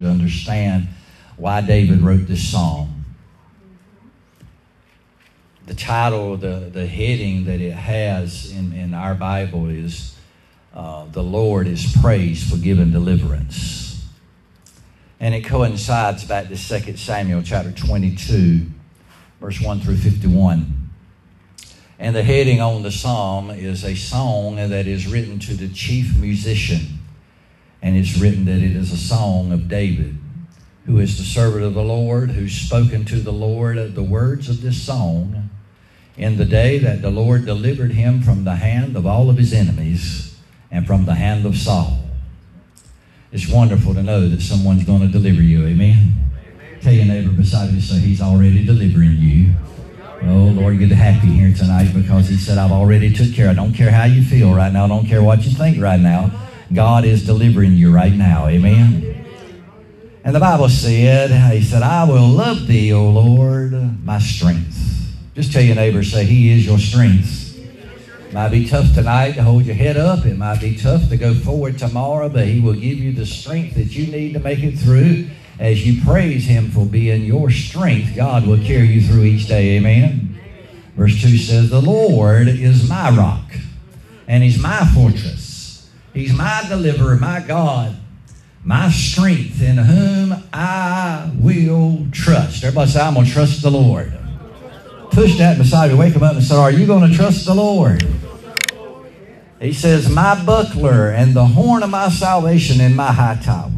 to understand why David wrote this psalm. The title, the, the heading that it has in, in our Bible is uh, The Lord is Praised for Giving Deliverance. And it coincides back to 2 Samuel chapter 22, verse 1 through 51. And the heading on the psalm is a song that is written to the chief musician. And it's written that it is a song of David, who is the servant of the Lord, who's spoken to the Lord of the words of this song in the day that the Lord delivered him from the hand of all of his enemies and from the hand of Saul. It's wonderful to know that someone's going to deliver you. Amen. Amen. Tell your neighbor beside you, so he's already delivering you. Oh, Lord, get happy here tonight because He said, I've already took care. I don't care how you feel right now. I don't care what you think right now. God is delivering you right now. Amen. And the Bible said, He said, I will love thee, O Lord, my strength. Just tell your neighbor, say, He is your strength. Might be tough tonight to hold your head up. It might be tough to go forward tomorrow, but He will give you the strength that you need to make it through as you praise Him for being your strength, God will carry you through each day. Amen. Verse 2 says, The Lord is my rock, and He's my fortress. He's my deliverer, my God, my strength, in whom I will trust. Everybody say, I'm going to trust the Lord. Push that beside you. Wake him up and say, Are you going to trust the Lord? He says, My buckler and the horn of my salvation in my high tower.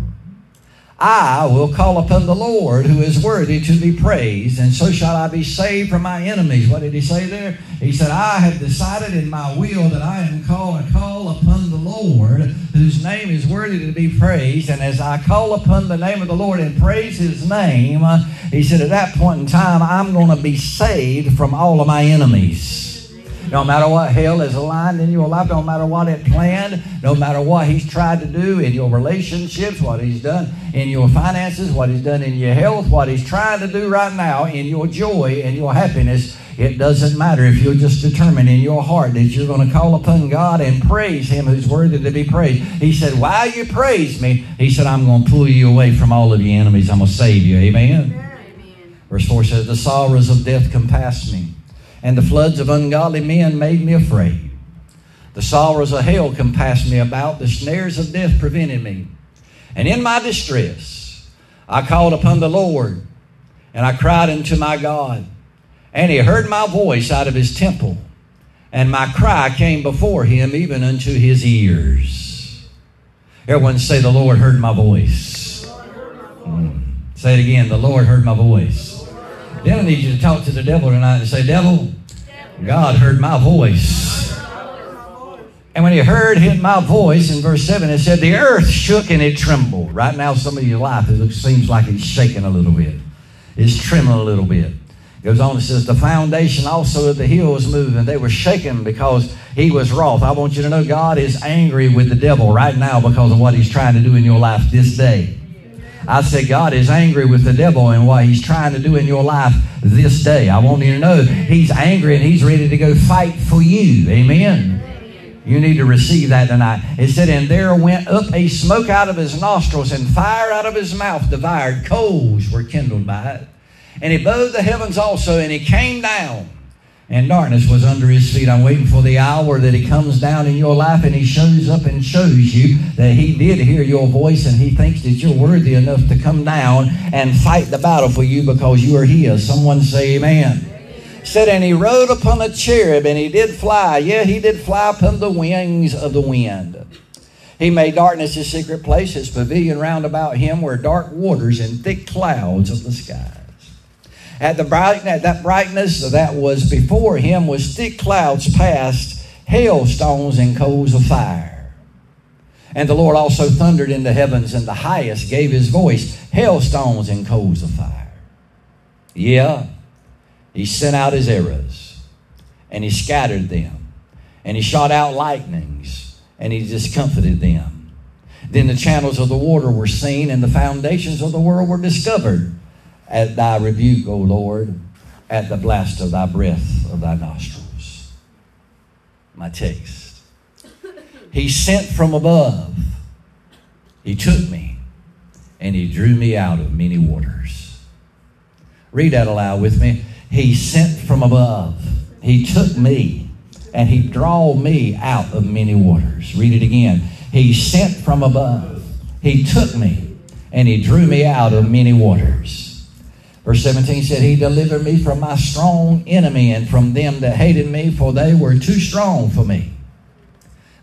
I will call upon the Lord who is worthy to be praised, and so shall I be saved from my enemies. What did he say there? He said, I have decided in my will that I am called to call upon the Lord whose name is worthy to be praised. And as I call upon the name of the Lord and praise his name, he said, at that point in time, I'm going to be saved from all of my enemies. No matter what hell has aligned in your life, no matter what it planned, no matter what he's tried to do in your relationships, what he's done in your finances, what he's done in your health, what he's trying to do right now in your joy and your happiness, it doesn't matter if you're just determined in your heart that you're going to call upon God and praise Him who's worthy to be praised. He said, While you praise me, He said, I'm going to pull you away from all of your enemies. I'm going to save you. Amen. Amen. Verse 4 says, The sorrows of death compassed me and the floods of ungodly men made me afraid. The sorrows of hell compassed me about, the snares of death prevented me. And in my distress, I called upon the Lord, and I cried unto my God. And he heard my voice out of his temple, and my cry came before him even unto his ears. Everyone say, The Lord heard my voice. Mm. Say it again, the Lord heard my voice. Then I need you to talk to the devil tonight and say, Devil, God heard my voice. And when he heard hit my voice in verse 7, it said, The earth shook and it trembled. Right now, some of your life, it seems like it's shaking a little bit. It's trembling a little bit. It goes on, it says, The foundation also of the hill was moving. They were shaken because he was wroth. I want you to know God is angry with the devil right now because of what he's trying to do in your life this day. I said, God is angry with the devil and what he's trying to do in your life this day. I want you to know he's angry and he's ready to go fight for you. Amen. You need to receive that tonight. It said, And there went up a smoke out of his nostrils, and fire out of his mouth devoured. Coals were kindled by it. And he bowed the heavens also, and he came down and darkness was under his feet. I'm waiting for the hour that he comes down in your life and he shows up and shows you that he did hear your voice and he thinks that you're worthy enough to come down and fight the battle for you because you are his. Someone say amen. Said, and he rode upon a cherub and he did fly. Yeah, he did fly upon the wings of the wind. He made darkness his secret place. His pavilion round about him were dark waters and thick clouds of the sky. At the bright, at that brightness that was before him was thick clouds past, hailstones and coals of fire. And the Lord also thundered in the heavens, and the highest gave his voice, hailstones and coals of fire. Yeah, he sent out his arrows, and he scattered them, and he shot out lightnings, and he discomfited them. Then the channels of the water were seen, and the foundations of the world were discovered at thy rebuke, O Lord, at the blast of thy breath of thy nostrils. My text. He sent from above. He took me. and he drew me out of many waters. Read that aloud with me. He sent from above. He took me and he drawed me out of many waters. Read it again. He sent from above. He took me and he drew me out of many waters. Verse 17 said, He delivered me from my strong enemy and from them that hated me, for they were too strong for me.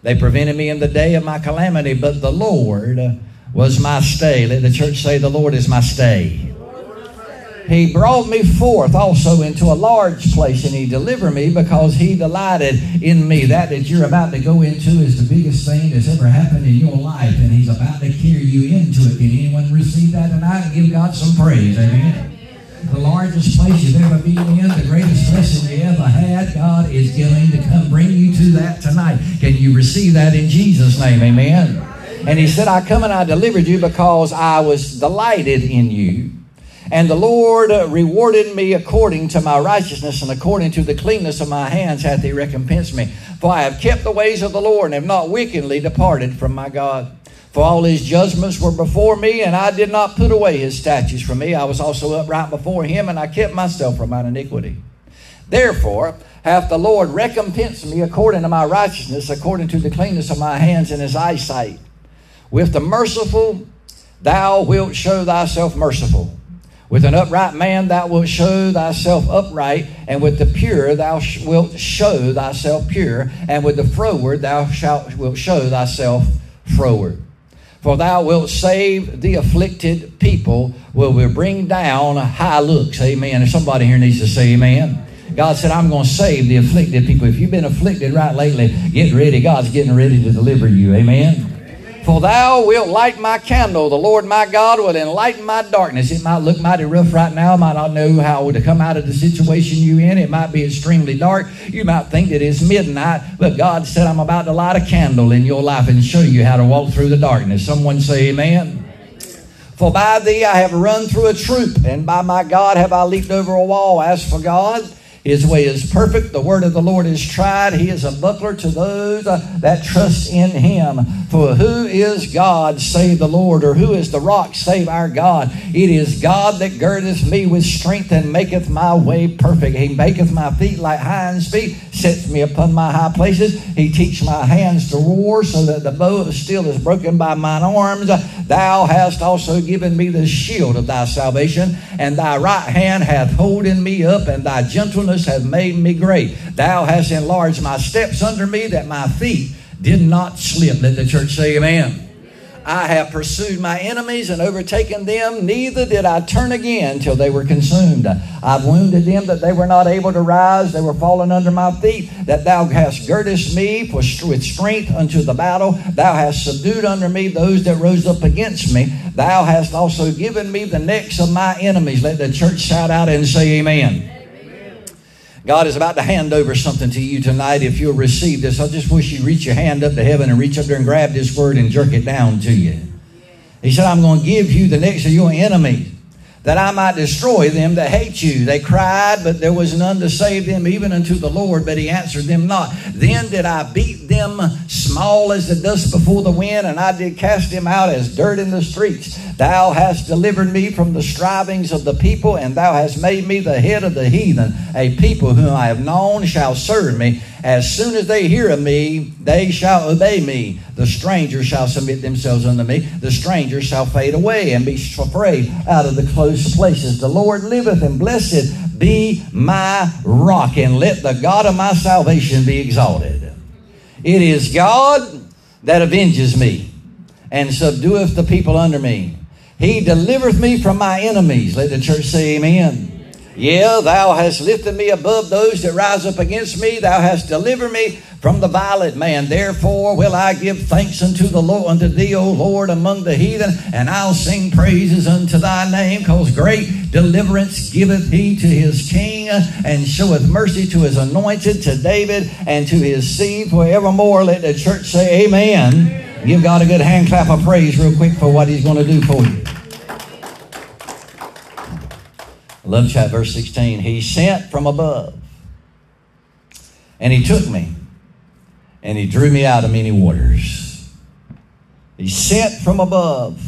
They prevented me in the day of my calamity, but the Lord was my stay. Let the church say, The Lord is my stay. He brought me forth also into a large place and he delivered me because he delighted in me. That that you're about to go into is the biggest thing that's ever happened in your life and he's about to carry you into it. Can anyone receive that tonight? Give God some praise. Amen the largest place you've ever been in, the greatest blessing you ever had, God is going to come bring you to that tonight. Can you receive that in Jesus' name? Amen. And he said, I come and I delivered you because I was delighted in you. And the Lord rewarded me according to my righteousness and according to the cleanness of my hands hath he recompensed me. For I have kept the ways of the Lord and have not wickedly departed from my God. For all his judgments were before me, and I did not put away his statutes from me. I was also upright before him, and I kept myself from mine iniquity. Therefore hath the Lord recompensed me according to my righteousness, according to the cleanness of my hands in his eyesight. With the merciful thou wilt show thyself merciful. With an upright man thou wilt show thyself upright, and with the pure thou wilt show thyself pure, and with the froward thou shalt wilt show thyself froward. For thou wilt save the afflicted people, will we bring down high looks. Amen. If somebody here needs to say amen. God said, I'm going to save the afflicted people. If you've been afflicted right lately, get ready. God's getting ready to deliver you. Amen. For thou wilt light my candle. The Lord my God will enlighten my darkness. It might look mighty rough right now. I might not know how to come out of the situation you're in. It might be extremely dark. You might think that it's midnight, but God said, I'm about to light a candle in your life and show you how to walk through the darkness. Someone say, Amen. For by thee I have run through a troop, and by my God have I leaped over a wall. As for God, his way is perfect. The word of the Lord is tried. He is a buckler to those uh, that trust in him. For who is God save the Lord, or who is the rock save our God? It is God that girdeth me with strength and maketh my way perfect. He maketh my feet like hinds' feet, sets me upon my high places. He teach my hands to war, so that the bow of steel is broken by mine arms. Thou hast also given me the shield of thy salvation, and thy right hand hath holden me up, and thy gentleness hath made me great. Thou hast enlarged my steps under me, that my feet did not slip. Let the church say amen. I have pursued my enemies and overtaken them, neither did I turn again till they were consumed. I've wounded them that they were not able to rise, they were fallen under my feet, that thou hast girdest me with strength unto the battle. Thou hast subdued under me those that rose up against me. Thou hast also given me the necks of my enemies. Let the church shout out and say amen. God is about to hand over something to you tonight. If you'll receive this, I just wish you reach your hand up to heaven and reach up there and grab this word and jerk it down to you. He said, I'm going to give you the next of your enemies that I might destroy them that hate you. They cried, but there was none to save them, even unto the Lord, but he answered them not. Then did I beat them small as the dust before the wind, and I did cast them out as dirt in the streets. Thou hast delivered me from the strivings of the people, and thou hast made me the head of the heathen. A people whom I have known shall serve me. As soon as they hear of me, they shall obey me. The strangers shall submit themselves unto me. The strangers shall fade away and be afraid out of the close places. The Lord liveth, and blessed be my rock, and let the God of my salvation be exalted. It is God that avenges me and subdueth the people under me. He delivereth me from my enemies. Let the church say amen. Yeah, thou hast lifted me above those that rise up against me. Thou hast delivered me from the violent man. Therefore will I give thanks unto the Lord, unto thee, O Lord, among the heathen, and I'll sing praises unto thy name, cause great deliverance giveth he to his king, and showeth mercy to his anointed, to David, and to his seed forevermore. Let the church say amen. amen. Give God a good hand clap of praise real quick for what He's going to do for you. Love chat verse 16. He sent from above, and He took me, and He drew me out of many waters. He sent from above,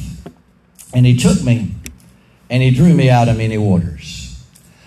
And he took me and he drew me out of many waters.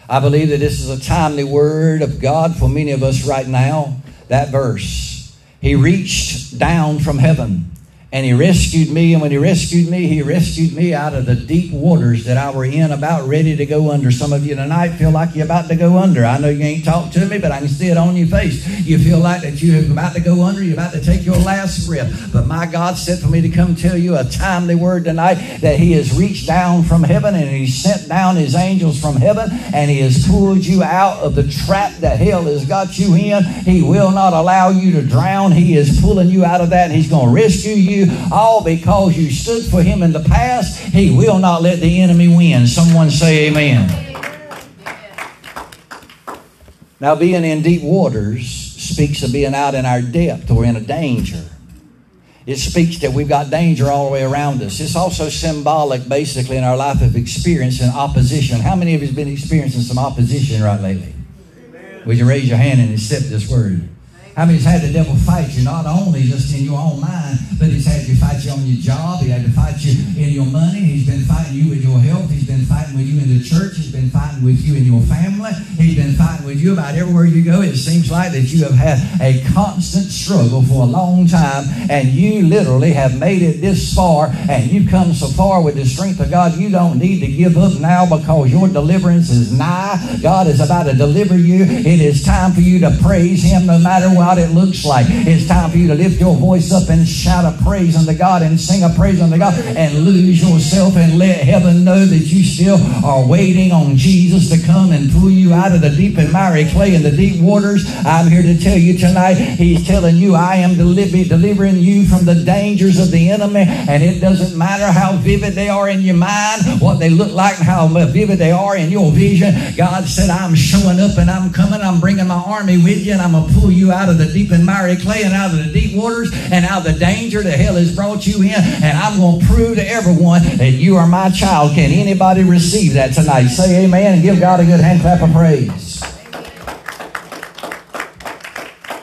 I believe that this is a timely word of God for many of us right now. That verse. He reached down from heaven and he rescued me. And when he rescued me, he rescued me out of the deep waters that I were in, about ready to go under. Some of you tonight feel like you're about to go under. I know you ain't talked to me, but I can see it on your face. You feel like that you're about to go under. You're about to take your last breath. But my God said for me to come tell you a timely word tonight that he has reached down from heaven and he sent down his angels from heaven and he has pulled you out of the trap that hell has got you in. He will not allow you to drown. He is pulling you out of that and he's going to rescue you all because you stood for him in the past. He will not let the enemy win. Someone say amen. Now, being in deep waters speaks of being out in our depth or in a danger. It speaks that we've got danger all the way around us. It's also symbolic, basically, in our life of experiencing opposition. How many of you have been experiencing some opposition right lately? Would you raise your hand and accept this word? How many's had the devil fight you, not only just in your own mind, but he's had to fight you on your job, he had to fight you in your money, he's been fighting you with your health, he's been fighting with you in the church, he's been fighting with you in your family, he's been fighting with you about everywhere you go. It seems like that you have had a constant struggle for a long time, and you literally have made it this far, and you've come so far with the strength of God, you don't need to give up now because your deliverance is nigh. God is about to deliver you. It is time for you to praise him no matter what what it looks like. It's time for you to lift your voice up and shout a praise unto God and sing a praise unto God and lose yourself and let heaven know that you still are waiting on Jesus to come and pull you out of the deep and miry clay and the deep waters. I'm here to tell you tonight, He's telling you, I am delivering you from the dangers of the enemy, and it doesn't matter how vivid they are in your mind, what they look like, how vivid they are in your vision. God said, I'm showing up and I'm coming, I'm bringing my army with you, and I'm going to pull you out of of the deep and miry clay and out of the deep waters and out of the danger that hell has brought you in. And I'm going to prove to everyone that you are my child. Can anybody receive that tonight? Say amen and give God a good hand clap of praise.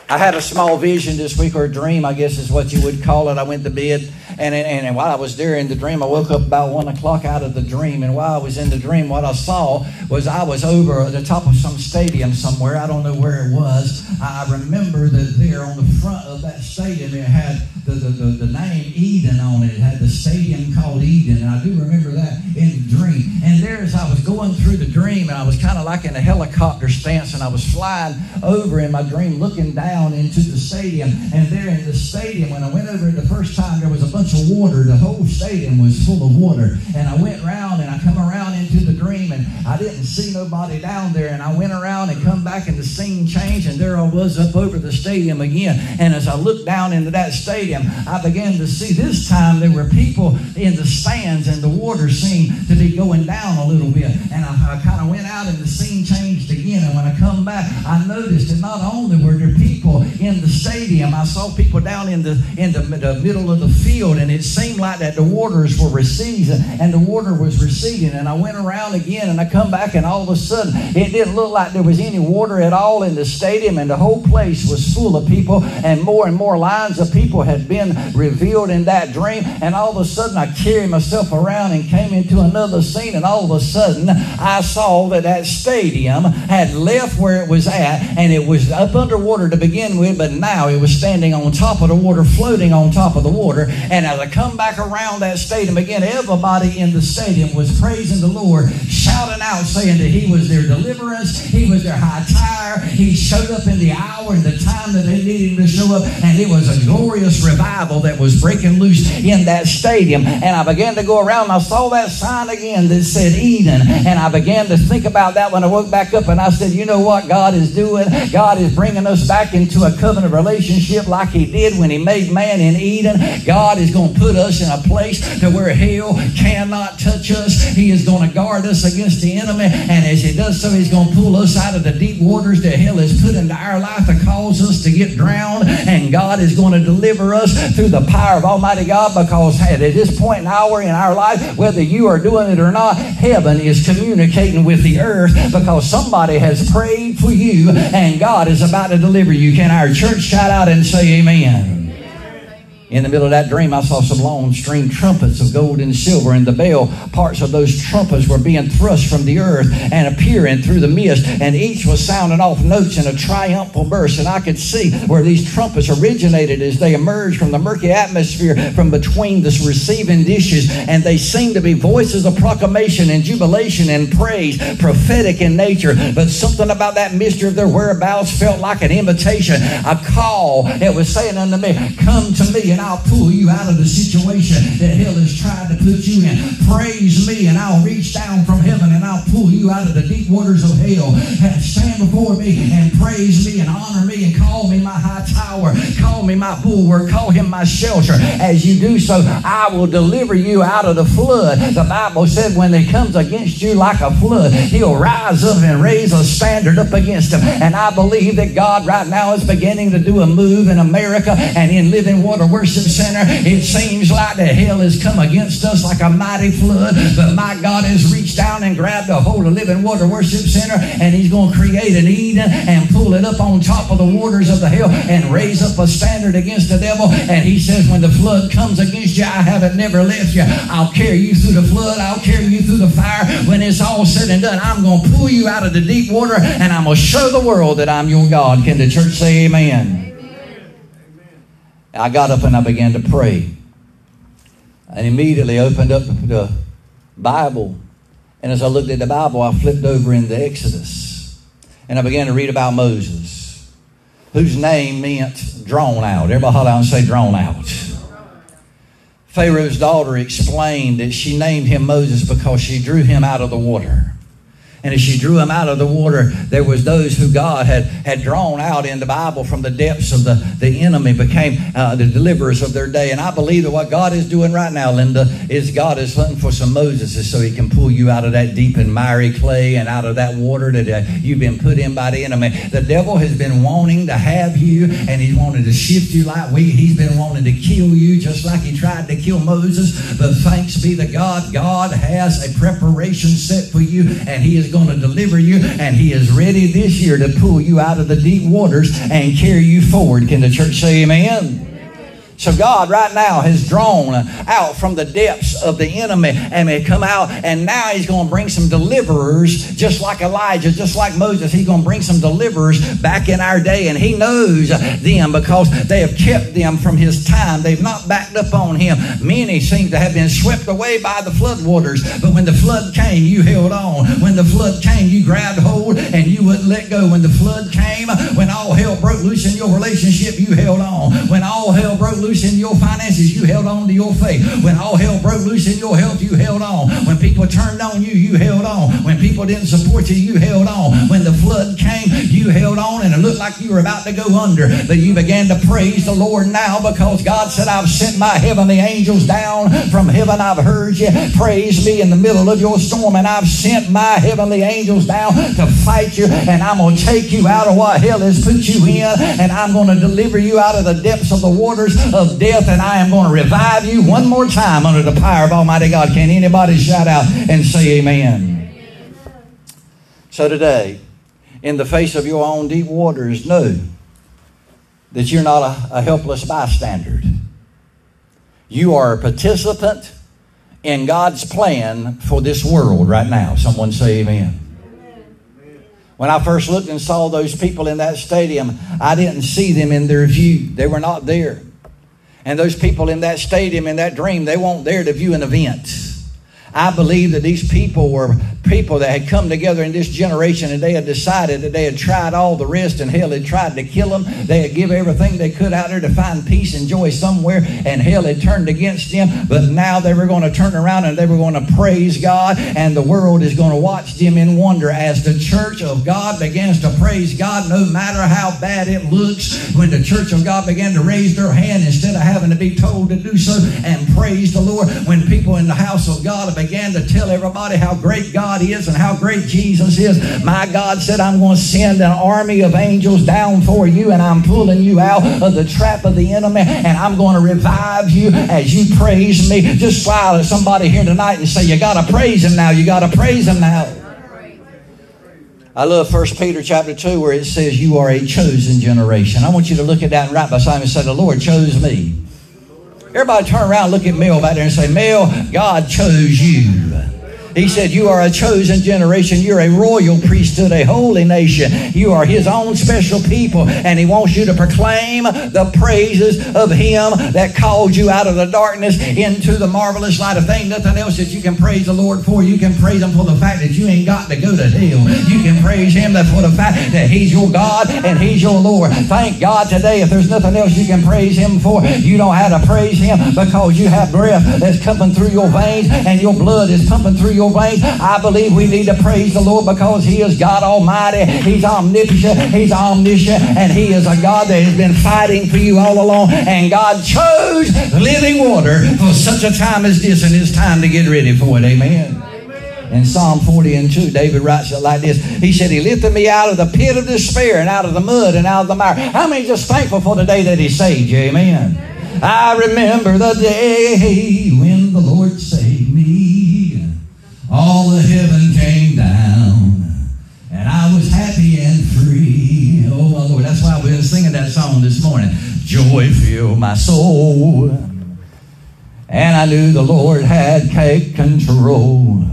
I had a small vision this week, or a dream, I guess is what you would call it. I went to bed and, and, and while I was there in the dream, I woke up about one o'clock out of the dream. And while I was in the dream, what I saw was I was over the top of some stadium somewhere. I don't know where it was. I remember that there on the front of that stadium, it had the, the, the, the name Eden on it. It had the stadium called Eden. And I do remember that in the dream. And there, as I was going through the dream, and I was kind of like in a helicopter stance, and I was flying over in my dream, looking down into the stadium. And there in the stadium, when I went over it the first time, there was a bunch of water. The whole stadium was full of water. And I went around and I come around into the dream and I didn't see nobody down there. And I went around and come back and the scene changed and there I was up over the stadium again. And as I looked down into that stadium, I began to see this time there were people in the stands and the water seemed to be going down a little bit. And I, I kind of went out and the scene changed again. And when I come back, I noticed that not only were there people in the stadium, I saw people down in the in the, the middle of the field and it seemed like that the waters were receding and the water was receding and I went around again and I come back and all of a sudden it didn't look like there was any water at all in the stadium and the whole place was full of people and more and more lines of people had been revealed in that dream and all of a sudden I carried myself around and came into another scene and all of a sudden I saw that that stadium had left where it was at and it was up underwater to begin with but now it was standing on top of the water floating on top of the water and as I come back around that stadium again, everybody in the stadium was praising the Lord, shouting out, saying that He was their deliverance, He was their high tower, He showed up in the hour and the time that they needed Him to show up, and it was a glorious revival that was breaking loose in that stadium. And I began to go around, and I saw that sign again that said Eden, and I began to think about that when I woke back up, and I said, you know what God is doing? God is bringing us back into a covenant relationship like He did when He made man in Eden. God is going to put us in a place to where hell cannot touch us. He is going to guard us against the enemy. And as he does so, he's going to pull us out of the deep waters that hell has put into our life to cause us to get drowned. And God is going to deliver us through the power of Almighty God because at this point in hour in our life, whether you are doing it or not, heaven is communicating with the earth because somebody has prayed for you and God is about to deliver you. Can our church shout out and say amen? In the middle of that dream, I saw some long string trumpets of gold and silver, and the bell parts of those trumpets were being thrust from the earth and appearing through the mist, and each was sounding off notes in a triumphal burst. And I could see where these trumpets originated as they emerged from the murky atmosphere from between the receiving dishes, and they seemed to be voices of proclamation and jubilation and praise, prophetic in nature. But something about that mystery of their whereabouts felt like an invitation, a call that was saying unto me, Come to me and I'll pull you out of the situation that hell has tried to put you in. Praise me and I'll reach down from heaven and I'll pull you out of the deep waters of hell. And stand before me and praise me and honor me and call me my high tower. Call me my bulwark. Call him my shelter. As you do so, I will deliver you out of the flood. The Bible said when he comes against you like a flood, he'll rise up and raise a standard up against him. And I believe that God right now is beginning to do a move in America and in Living Water Worship Center. It seems like the hell has come against us like a mighty flood, but my God has reached down and grabbed a hold of Living Water Worship Center, and He's going to create an Eden and pull it up on top of the waters of the hell and raise up a standard against the devil. And He says, when the flood comes against you, I haven't never left you. I'll carry you through the flood. I'll carry you through the fire. When it's all said and done, I'm going to pull you out of the deep water, and I'm going to show the world that I'm your God. Can the church say Amen? I got up and I began to pray. And immediately opened up the Bible. And as I looked at the Bible, I flipped over into Exodus. And I began to read about Moses, whose name meant drawn out. Everybody holler out and say drawn out. Pharaoh's daughter explained that she named him Moses because she drew him out of the water. And as she drew him out of the water, there was those who God had, had drawn out in the Bible from the depths of the, the enemy became uh, the deliverers of their day. And I believe that what God is doing right now, Linda, is God is hunting for some Moseses so he can pull you out of that deep and miry clay and out of that water that uh, you've been put in by the enemy. The devil has been wanting to have you and he's wanted to shift you like we. He's been wanting to kill you just like he tried to kill Moses. But thanks be to God, God has a preparation set for you and he is going to deliver you, and He is ready this year to pull you out of the deep waters and carry you forward. Can the church say amen? So God right now has drawn out from the depths of the enemy and may come out and now he's going to bring some deliverers just like Elijah, just like Moses. He's going to bring some deliverers back in our day and he knows them because they have kept them from his time. They've not backed up on him. Many seem to have been swept away by the flood waters, but when the flood came, you held on. When the flood came, you grabbed hold and you wouldn't let go. When the flood came, when all hell broke loose in your relationship, you held on. When all hell broke loose loose in your finances, you held on to your faith. When all hell broke loose in your health, you held on. When people turned on you, you held on. When people didn't support you, you held on. When the flood came, you held on and it looked like you were about to go under. But you began to praise the Lord now because God said, I've sent my heavenly angels down from heaven. I've heard you. Praise me in the middle of your storm. And I've sent my heavenly angels down to fight you. And I'm going to take you out of what hell has put you in. And I'm going to deliver you out of the depths of the waters of death, and I am going to revive you one more time under the power of Almighty God. Can anybody shout out and say amen? So today, in the face of your own deep waters, know that you're not a, a helpless bystander. You are a participant in God's plan for this world right now. Someone say amen. When I first looked and saw those people in that stadium, I didn't see them in their view. They were not there. And those people in that stadium, in that dream, they weren't there to view an event. I believe that these people were people that had come together in this generation and they had decided that they had tried all the rest and hell had tried to kill them. They had give everything they could out there to find peace and joy somewhere and hell had turned against them. But now they were going to turn around and they were going to praise God and the world is going to watch them in wonder as the church of God begins to praise God no matter how bad it looks. When the church of God began to raise their hand instead of having to be told to do so and praise the Lord. When people in the house of God began to tell everybody how great God God is and how great Jesus is. My God said, I'm going to send an army of angels down for you and I'm pulling you out of the trap of the enemy and I'm going to revive you as you praise me. Just smile at somebody here tonight and say, You got to praise him now. You got to praise him now. I love 1 Peter chapter 2 where it says, You are a chosen generation. I want you to look at that and right beside me and say, The Lord chose me. Everybody turn around, look at Mel back there and say, Mel, God chose you. He said, You are a chosen generation. You're a royal priesthood, a holy nation. You are His own special people. And He wants you to proclaim the praises of Him that called you out of the darkness into the marvelous light of things. Nothing else that you can praise the Lord for. You can praise Him for the fact that you ain't got to go to hell. You can praise Him for the fact that He's your God and He's your Lord. Thank God today, if there's nothing else you can praise Him for, you know how to praise Him because you have breath that's coming through your veins and your blood is pumping through your I believe we need to praise the Lord because He is God Almighty. He's omnipotent. He's omniscient. And He is a God that has been fighting for you all along. And God chose living water for such a time as this, and it's time to get ready for it. Amen. In Psalm 40 and 2, David writes it like this. He said, He lifted me out of the pit of despair and out of the mud and out of the mire. How many just thankful for the day that He saved you? Amen. I remember the day when the Lord saved. All of heaven came down, and I was happy and free. Oh, my Lord. That's why we've been singing that song this morning. Joy filled my soul. And I knew the Lord had take control.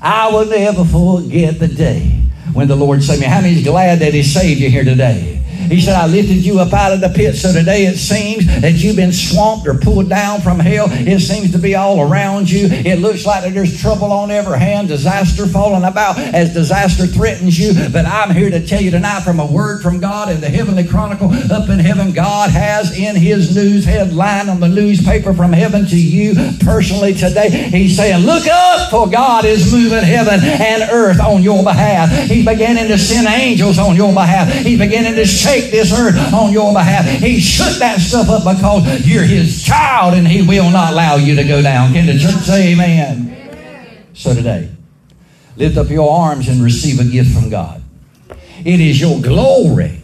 I will never forget the day when the Lord saved me. How many is glad that He saved you here today? He said, I lifted you up out of the pit. So today it seems that you've been swamped or pulled down from hell. It seems to be all around you. It looks like there's trouble on every hand, disaster falling about as disaster threatens you. But I'm here to tell you tonight from a word from God in the Heavenly Chronicle up in heaven, God has in his news headline on the newspaper from heaven to you personally today. He's saying, Look up, for God is moving heaven and earth on your behalf. He's beginning to send angels on your behalf. He's beginning to shake this earth on your behalf. He shook that stuff up because you're his child and he will not allow you to go down. Can the church say amen? amen. So today, lift up your arms and receive a gift from God. It is your glory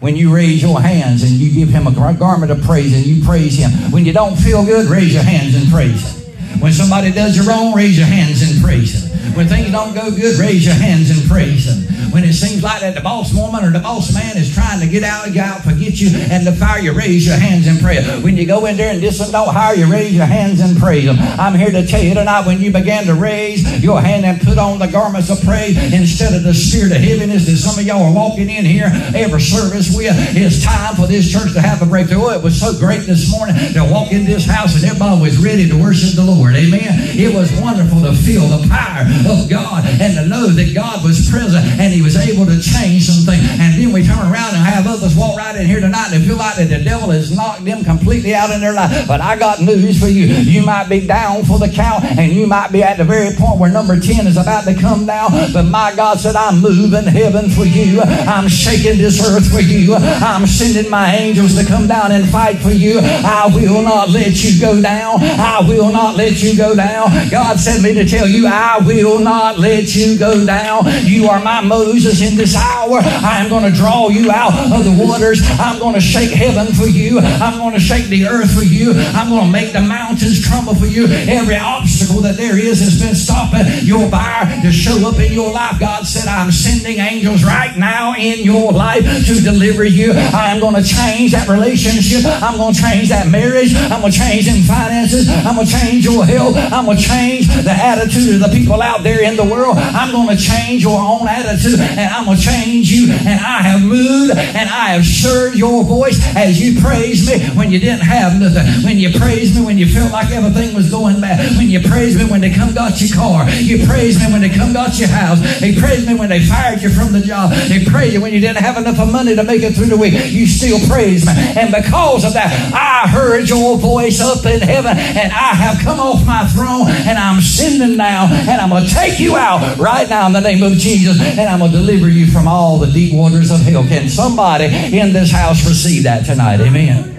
when you raise your hands and you give him a garment of praise and you praise him. When you don't feel good, raise your hands and praise him. When somebody does you wrong, raise your hands and praise him. When things don't go good, raise your hands and praise him when it seems like that the boss woman or the boss man is trying to get out, get out, forget you, and to fire you, raise your hands and pray. When you go in there and this one don't hire you, raise your hands and praise them. I'm here to tell you tonight when you began to raise your hand and put on the garments of praise instead of the spirit of heaviness that some of y'all are walking in here every service with, it's time for this church to have a breakthrough. Oh, it was so great this morning to walk in this house and everybody was ready to worship the Lord. Amen. It was wonderful to feel the power of God and to know that God was present and He was able to change something. And then we turn around and have others walk right in here tonight and feel like that the devil has knocked them completely out in their life. But I got news for you. You might be down for the count and you might be at the very point where number 10 is about to come down. But my God said, I'm moving heaven for you. I'm shaking this earth for you. I'm sending my angels to come down and fight for you. I will not let you go down. I will not let you go down. God sent me to tell you, I will not let you go down. You are my Moses, in this hour, I am going to draw you out of the waters. I'm going to shake heaven for you. I'm going to shake the earth for you. I'm going to make the mountains tremble for you. Every obstacle that there is has been stopping your fire to show up in your life. God said, I'm sending angels right now in your life to deliver you. I'm going to change that relationship. I'm going to change that marriage. I'm going to change in finances. I'm going to change your health. I'm going to change the attitude of the people out there in the world. I'm going to change your own attitude and I'm going to change you. And I have moved and I have heard your voice as you praise me when you didn't have nothing. When you praised me when you felt like everything was going bad. When you praised me when they come got your car. You praised me when they come got your house. They praised me when they fired you from the job. They praised you when you didn't have enough of money to make it through the week. You still praised me. And because of that, I heard your voice up in heaven and I have come off my throne and I'm sending now and I'm going to take you out right now in the name of Jesus and I'm going to deliver you from all the deep waters of hell. Can somebody in this house receive that tonight? Amen.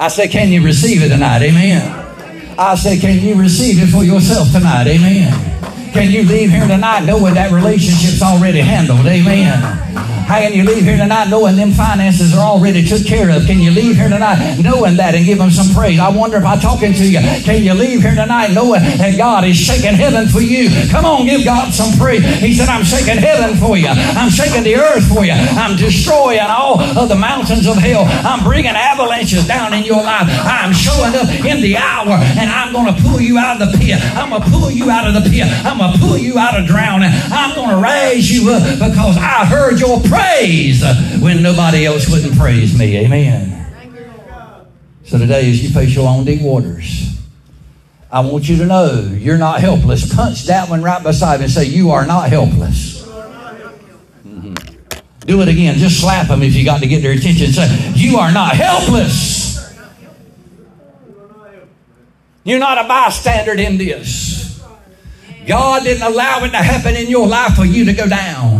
I say, can you receive it tonight? Amen. I say, can you receive it for yourself tonight? Amen. Can you leave here tonight knowing that relationship's already handled? Amen. How can you leave here tonight knowing them finances are already took care of? Can you leave here tonight knowing that and give them some praise? I wonder if I'm talking to you. Can you leave here tonight knowing that God is shaking heaven for you? Come on, give God some praise. He said, I'm shaking heaven for you. I'm shaking the earth for you. I'm destroying all of the mountains of hell. I'm bringing avalanches down in your life. I'm showing up in the hour and I'm going to pull you out of the pit. I'm going to pull you out of the pit. I'm going to pull you out of drowning. I'm going to raise you up because I heard your praise when nobody else wouldn't praise me. Amen. So today, as you face your own deep waters, I want you to know you're not helpless. Punch that one right beside me and say, You are not helpless. Mm-hmm. Do it again. Just slap them if you got to get their attention. Say, You are not helpless. You're not a bystander in this. God didn't allow it to happen in your life for you to go down.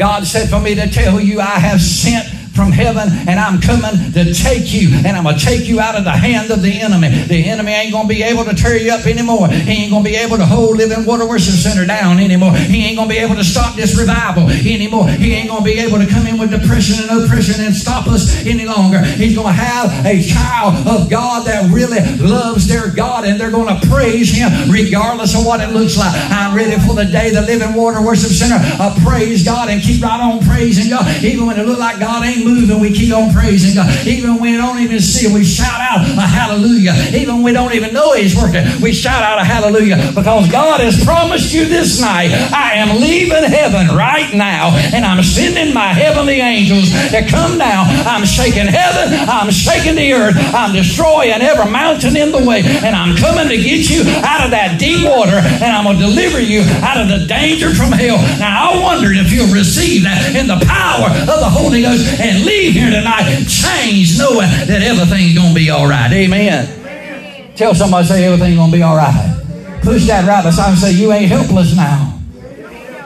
God said for me to tell you, I have sent from heaven and I'm coming to take you and I'm going to take you out of the hand of the enemy. The enemy ain't going to be able to tear you up anymore. He ain't going to be able to hold Living Water Worship Center down anymore. He ain't going to be able to stop this revival anymore. He ain't going to be able to come in with depression and oppression and stop us any longer. He's going to have a child of God that really loves their God and they're going to praise Him regardless of what it looks like. I'm ready for the day the Living Water Worship Center. I praise God and keep right on praising God even when it look like God ain't moving, we keep on praising God. Even when we don't even see it, we shout out a hallelujah. Even when we don't even know He's working, we shout out a hallelujah because God has promised you this night, I am leaving heaven right now and I'm sending my heavenly angels to come down. I'm shaking heaven, I'm shaking the earth, I'm destroying every mountain in the way, and I'm coming to get you out of that deep water and I'm going to deliver you out of the danger from hell. Now, I wondered if you'll receive that in the power of the Holy Ghost and leave here tonight changed, knowing that everything's going to be all right. Amen. Amen. Tell somebody, say everything's going to be all right. Push that right beside and say, You ain't helpless now.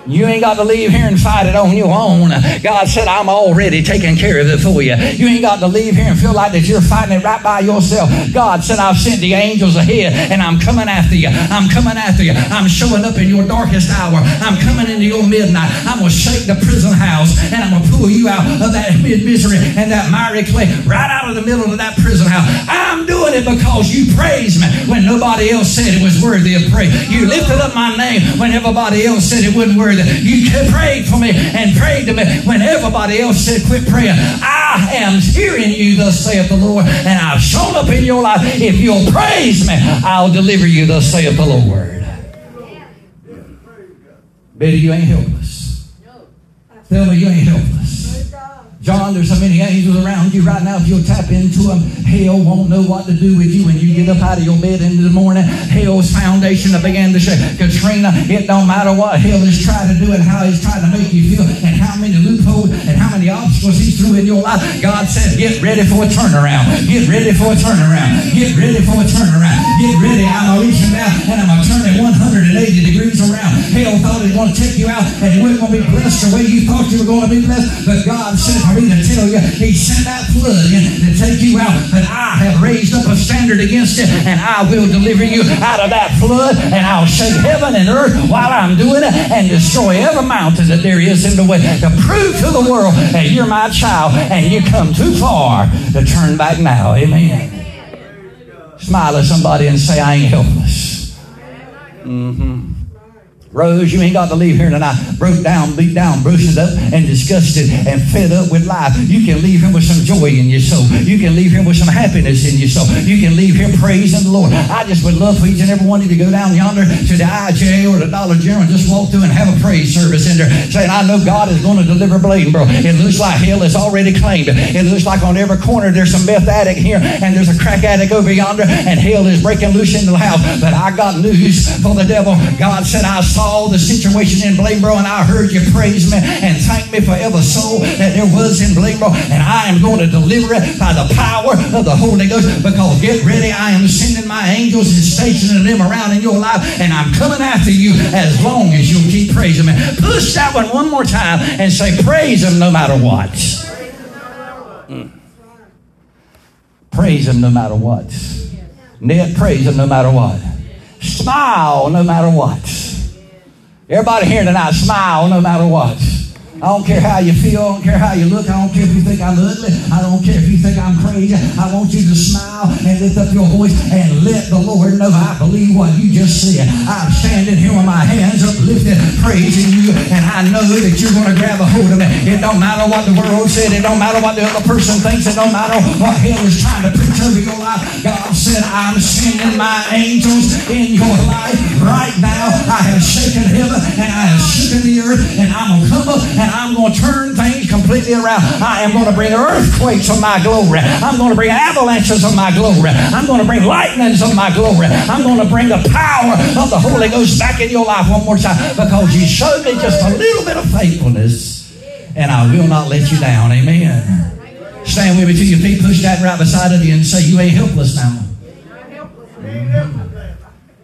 You ain't got to leave here and fight it on your own. God said, I'm already taking care of it for you. You ain't got to leave here and feel like that you're fighting it right by yourself. God said, I've sent the angels ahead and I'm coming after you. I'm coming after you. I'm showing up in your darkest hour. I'm coming into your midnight. I'm going to shake the prison house and I'm going to pull you out of that misery and that miry clay right out of the middle of that prison house. I'm doing it because you praised me when nobody else said it was worthy of praise. You lifted up my name when everybody else said it wasn't worthy you prayed for me and prayed to me when everybody else said, quit praying. I am hearing you, thus saith the Lord, and I've shown up in your life. If you'll praise me, I'll deliver you, thus saith the Lord. Betty, you ain't helpless. Tell me you ain't helpless. John, there's so many angels around you right now. If you'll tap into them, hell won't know what to do with you when you get up out of your bed into the morning. Hell's foundation began to shake. Katrina, it don't matter what hell is trying to do and how he's trying to make you feel and how many loopholes and how many obstacles he's threw in your life. God said, get ready for a turnaround. Get ready for a turnaround. Get ready for a turnaround. Get ready. I'm going to reach reaching out and I'm going to turn it 180 degrees around. Hell thought it was going to take you out and it wasn't going to be blessed the way you thought you were going to be blessed. But God said, me to tell you, He sent that flood in to take you out. But I have raised up a standard against and I will deliver you out of that flood, and I'll shake heaven and earth while I'm doing it and destroy every mountain that there is in the way to prove to the world that you're my child and you come too far to turn back now. Amen. Smile at somebody and say, I ain't helpless. Mm-hmm. Rose, you ain't got to leave here tonight broke down, beat down, bruised up, and disgusted and fed up with life. You can leave here with some joy in your soul. You can leave here with some happiness in your soul. You can leave here praising the Lord. I just would love for each and every one of you to go down yonder to the IJ or the Dollar General and just walk through and have a praise service in there saying, I know God is going to deliver Bladenboro. It looks like hell is already claimed. It looks like on every corner there's some meth addict here and there's a crack addict over yonder and hell is breaking loose in the house. But I got news for the devil. God said, I saw saw the situation in Bladenboro and I heard you praise me and thank me for every soul that there was in Bladenboro. And I am going to deliver it by the power of the Holy Ghost because get ready. I am sending my angels and stationing them around in your life and I'm coming after you as long as you'll keep praising me. Push that one one more time and say, praise him no matter what. Mm. Praise him no matter what. Ned, praise him no matter what. Smile no matter what. Everybody here tonight, smile no matter what. I don't care how you feel. I don't care how you look. I don't care if you think I'm ugly. I don't care if you think I'm crazy. I want you to smile and lift up your voice and let the Lord know I believe what you just said. I'm standing here with my hands uplifted, praising you, and I know that you're going to grab a hold of me. It don't matter what the world said. It don't matter what the other person thinks. It don't matter what hell is trying to your life. God said, I'm sending my angels in your life right now. I have shaken heaven and I have shaken the earth, and I'm going to come up and I'm going to turn things completely around. I am going to bring earthquakes of my glory. I'm going to bring avalanches of my glory. I'm going to bring lightnings of my glory. I'm going to bring the power of the Holy Ghost back in your life one more time because you showed me just a little bit of faithfulness and I will not let you down. Amen. Stand with me to your feet, push that right beside of you and say, You ain't helpless now.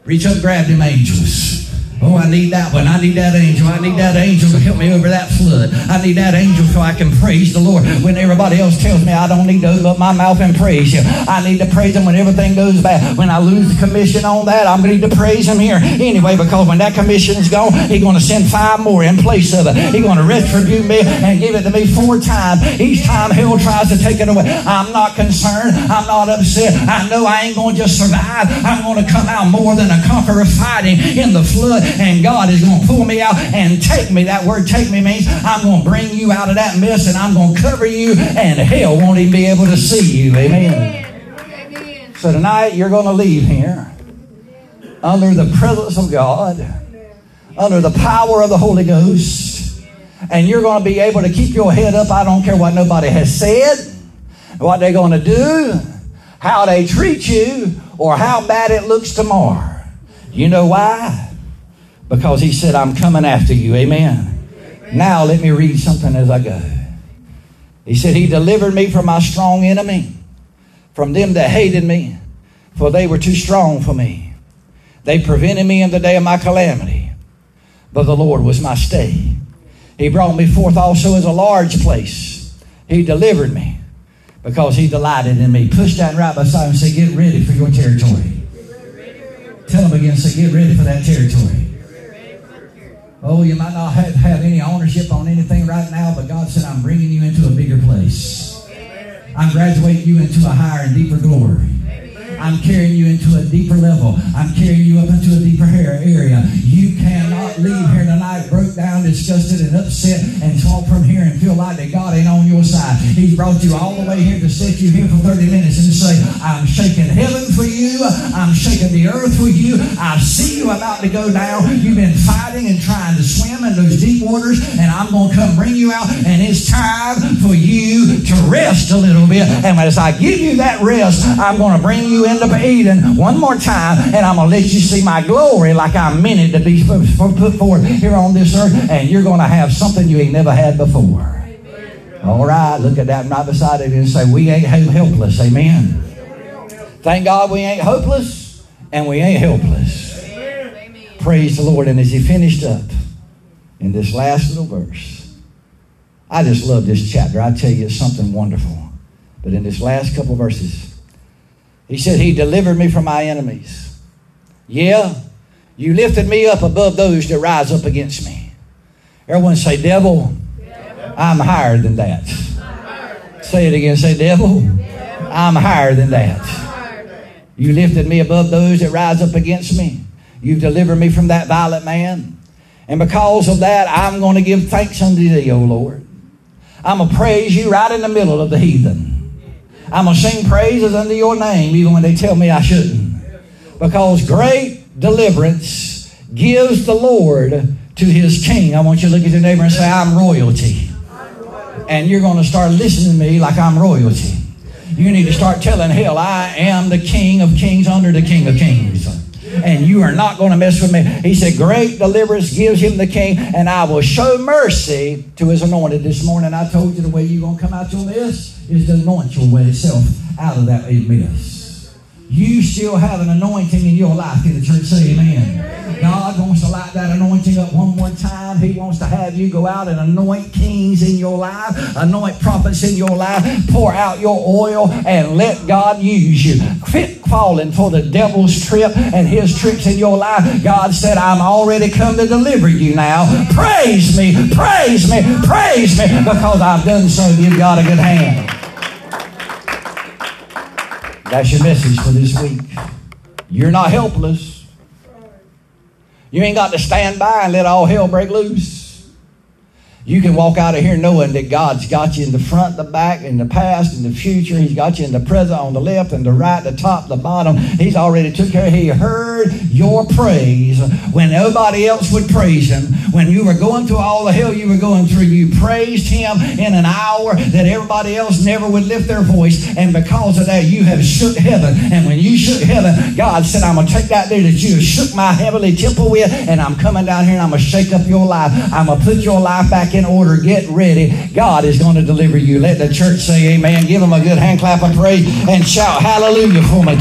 Reach up, grab them angels. Oh, I need that one. I need that angel. I need that angel to help me over that flood. I need that angel so I can praise the Lord when everybody else tells me I don't need to open up my mouth and praise Him. I need to praise Him when everything goes bad. When I lose the commission on that, I'm going to need to praise Him here anyway because when that commission is gone, He's going to send five more in place of it. He's going to retribute me and give it to me four times. Each time hell tries to take it away, I'm not concerned. I'm not upset. I know I ain't going to just survive. I'm going to come out more than a conqueror fighting in the flood and God is going to pull me out and take me. That word take me means I'm going to bring you out of that mess and I'm going to cover you and hell won't even be able to see you. Amen. Amen. So tonight you're going to leave here under the presence of God, under the power of the Holy Ghost, and you're going to be able to keep your head up. I don't care what nobody has said, what they're going to do, how they treat you, or how bad it looks tomorrow. You know why? Because he said, I'm coming after you. Amen. Amen. Now let me read something as I go. He said, He delivered me from my strong enemy, from them that hated me, for they were too strong for me. They prevented me in the day of my calamity, but the Lord was my stay. He brought me forth also as a large place. He delivered me because he delighted in me. Push that right beside him and say, Get ready for your territory. Tell him again, say, Get ready for that territory. Oh, you might not have, have any ownership on anything right now, but God said, I'm bringing you into a bigger place. I'm graduating you into a higher and deeper glory. I'm carrying you into a deeper level. I'm carrying you up into a deeper area. You cannot leave here tonight broke down, disgusted, and upset and talk from here and feel like that God ain't on your side. He brought you all the way here to set you here for 30 minutes and say, I'm shaking heaven for you. I'm shaking the earth for you. I see you about to go down. You've been fighting and trying to swim in those deep waters, and I'm going to come bring you out, and it's time for you to rest a little bit. And as I give you that rest, I'm going to bring you into Eden one more time, and I'm going to let you see my glory like I meant it to be put forth here on this earth, and you're going to have something you ain't never had before. All right, look at that right beside it and say, We ain't helpless. Amen. Thank God we ain't hopeless and we ain't helpless. Amen. Praise the Lord. And as he finished up in this last little verse, I just love this chapter. I tell you, it's something wonderful. But in this last couple verses, he said, He delivered me from my enemies. Yeah, you lifted me up above those that rise up against me. Everyone say, Devil, I'm higher than that. Say it again. Say, Devil, I'm higher than that. You lifted me above those that rise up against me. You've delivered me from that violent man. And because of that, I'm going to give thanks unto thee, O Lord. I'm going to praise you right in the middle of the heathen. I'm going to sing praises unto your name even when they tell me I shouldn't. Because great deliverance gives the Lord to his king. I want you to look at your neighbor and say, I'm royalty. And you're going to start listening to me like I'm royalty. You need to start telling hell, I am the king of kings under the king of kings and you are not going to mess with me. He said, Great deliverance gives him the king, and I will show mercy to his anointed. This morning I told you the way you're going to come out your mess is to anoint your way self out of that mess. You still have an anointing in your life. Can the church say amen? God wants to light that anointing up one more time. He wants to have you go out and anoint kings in your life, anoint prophets in your life, pour out your oil, and let God use you. Quit falling for the devil's trip and his tricks in your life. God said, I'm already come to deliver you now. Praise me, praise me, praise me, because I've done so. You've got a good hand. That's your message for this week. You're not helpless. You ain't got to stand by and let all hell break loose. You can walk out of here knowing that God's got you in the front, the back, in the past, in the future. He's got you in the present, on the left, and the right, the top, the bottom. He's already took care of He heard your praise when nobody else would praise Him. When you were going through all the hell you were going through, you praised Him in an hour that everybody else never would lift their voice. And because of that, you have shook heaven. And when you shook heaven, God said, I'm going to take that there that you shook my heavenly temple with, and I'm coming down here and I'm going to shake up your life. I'm going to put your life back in order. Get ready. God is going to deliver you. Let the church say amen. Give him a good hand clap of praise and shout hallelujah for me.